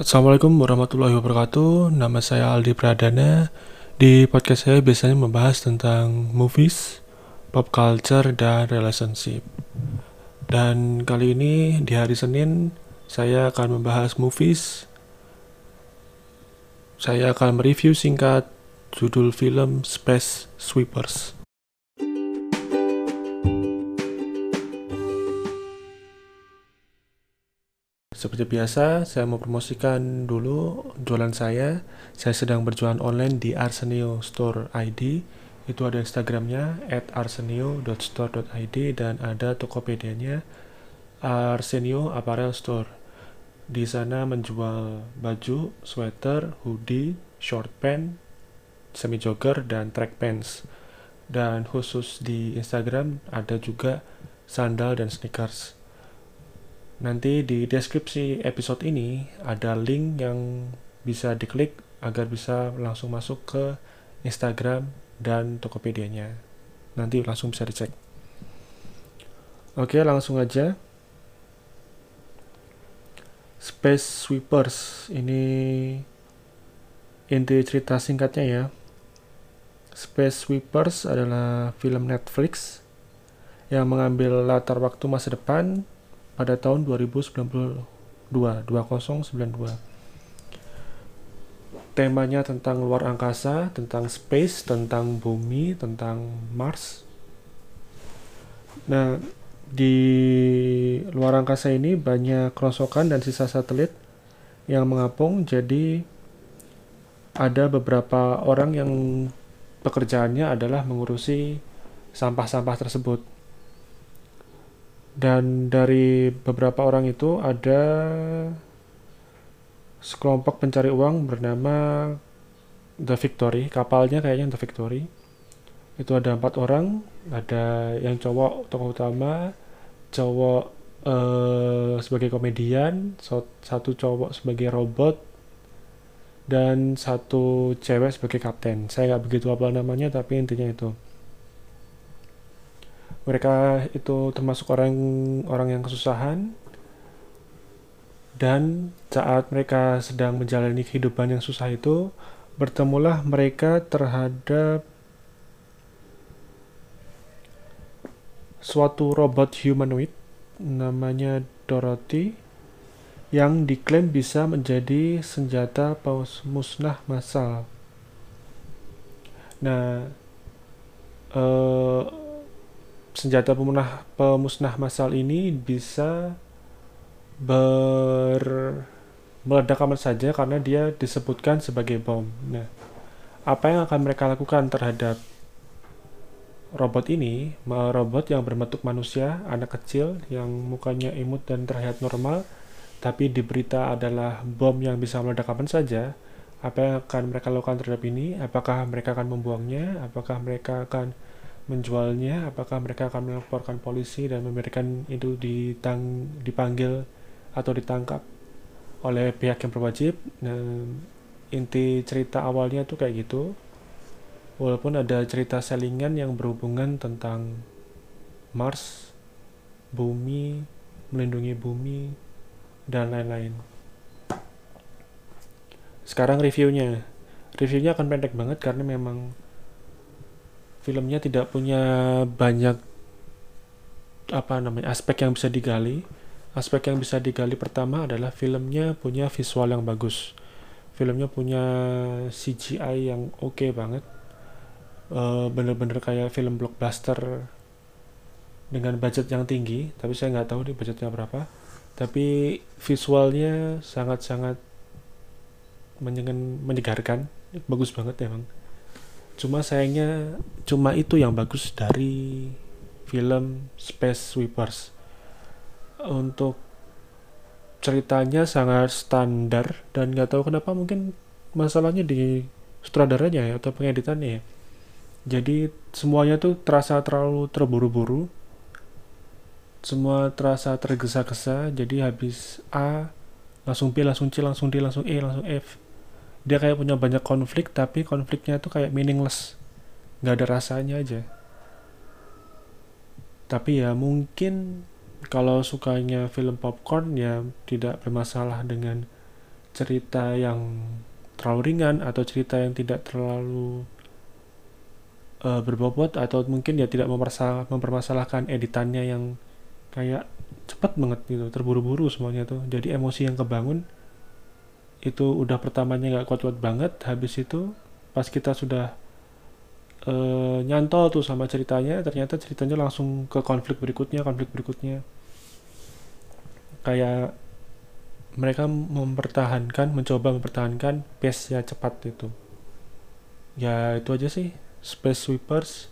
Assalamualaikum warahmatullahi wabarakatuh. Nama saya Aldi Pradana. Di podcast saya biasanya membahas tentang movies, pop culture, dan relationship. Dan kali ini di hari Senin saya akan membahas movies. Saya akan mereview singkat judul film Space Sweepers. Seperti biasa, saya mau promosikan dulu jualan saya. Saya sedang berjualan online di Arsenio Store ID. Itu ada Instagramnya at arsenio.store.id dan ada Tokopedia-nya Arsenio Apparel Store. Di sana menjual baju, sweater, hoodie, short pants, semi jogger, dan track pants. Dan khusus di Instagram ada juga sandal dan sneakers. Nanti di deskripsi episode ini ada link yang bisa diklik agar bisa langsung masuk ke Instagram dan Tokopedia-nya. Nanti langsung bisa dicek. Oke, langsung aja. Space Sweepers ini inti cerita singkatnya ya. Space Sweepers adalah film Netflix yang mengambil latar waktu masa depan pada tahun 2092 2092 temanya tentang luar angkasa tentang space tentang bumi tentang Mars. Nah di luar angkasa ini banyak kerosokan dan sisa satelit yang mengapung. Jadi ada beberapa orang yang pekerjaannya adalah mengurusi sampah-sampah tersebut dan dari beberapa orang itu ada sekelompok pencari uang bernama The Victory. Kapalnya kayaknya The Victory. Itu ada empat orang. Ada yang cowok tokoh utama cowok uh, sebagai komedian satu cowok sebagai robot dan satu cewek sebagai kapten. Saya nggak begitu apa namanya tapi intinya itu mereka itu termasuk orang orang yang kesusahan dan saat mereka sedang menjalani kehidupan yang susah itu bertemulah mereka terhadap suatu robot humanoid namanya Dorothy yang diklaim bisa menjadi senjata musnah massal. Nah, eh, senjata pemusnah pemusnah massal ini bisa ber meledak kapan saja karena dia disebutkan sebagai bom. Nah, apa yang akan mereka lakukan terhadap robot ini? Robot yang berbentuk manusia, anak kecil yang mukanya imut dan terlihat normal, tapi di berita adalah bom yang bisa meledak kapan saja. Apa yang akan mereka lakukan terhadap ini? Apakah mereka akan membuangnya? Apakah mereka akan menjualnya apakah mereka akan melaporkan polisi dan memberikan itu ditang dipanggil atau ditangkap oleh pihak yang berwajib? Nah, inti cerita awalnya tuh kayak gitu. Walaupun ada cerita selingan yang berhubungan tentang Mars bumi melindungi bumi dan lain-lain. Sekarang reviewnya. Reviewnya akan pendek banget karena memang filmnya tidak punya banyak apa namanya aspek yang bisa digali. Aspek yang bisa digali pertama adalah filmnya punya visual yang bagus. Filmnya punya CGI yang oke okay banget. Uh, bener-bener kayak film blockbuster dengan budget yang tinggi tapi saya nggak tahu di budgetnya berapa. Tapi visualnya sangat-sangat menyegarkan. Bagus banget emang cuma sayangnya cuma itu yang bagus dari film Space Sweepers untuk ceritanya sangat standar dan nggak tahu kenapa mungkin masalahnya di sutradaranya ya atau pengeditannya ya. Jadi semuanya tuh terasa terlalu terburu-buru. Semua terasa tergesa-gesa. Jadi habis A langsung B langsung C langsung D langsung E langsung F dia kayak punya banyak konflik tapi konfliknya tuh kayak meaningless. Nggak ada rasanya aja. Tapi ya mungkin kalau sukanya film popcorn ya tidak bermasalah dengan cerita yang terlalu ringan atau cerita yang tidak terlalu uh, berbobot atau mungkin dia tidak mempermasalahkan editannya yang kayak cepet banget gitu terburu-buru semuanya tuh. Jadi emosi yang kebangun itu udah pertamanya nggak kuat-kuat banget habis itu pas kita sudah uh, nyantol tuh sama ceritanya ternyata ceritanya langsung ke konflik berikutnya konflik berikutnya. Kayak mereka mempertahankan mencoba mempertahankan pace ya cepat itu. Ya itu aja sih. Space Sweepers.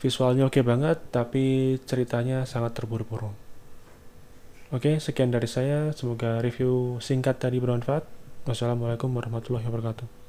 Visualnya oke okay banget tapi ceritanya sangat terburu-buru oke sekian dari saya. Semoga review singkat tadi bermanfaat. Wassalamualaikum warahmatullahi wabarakatuh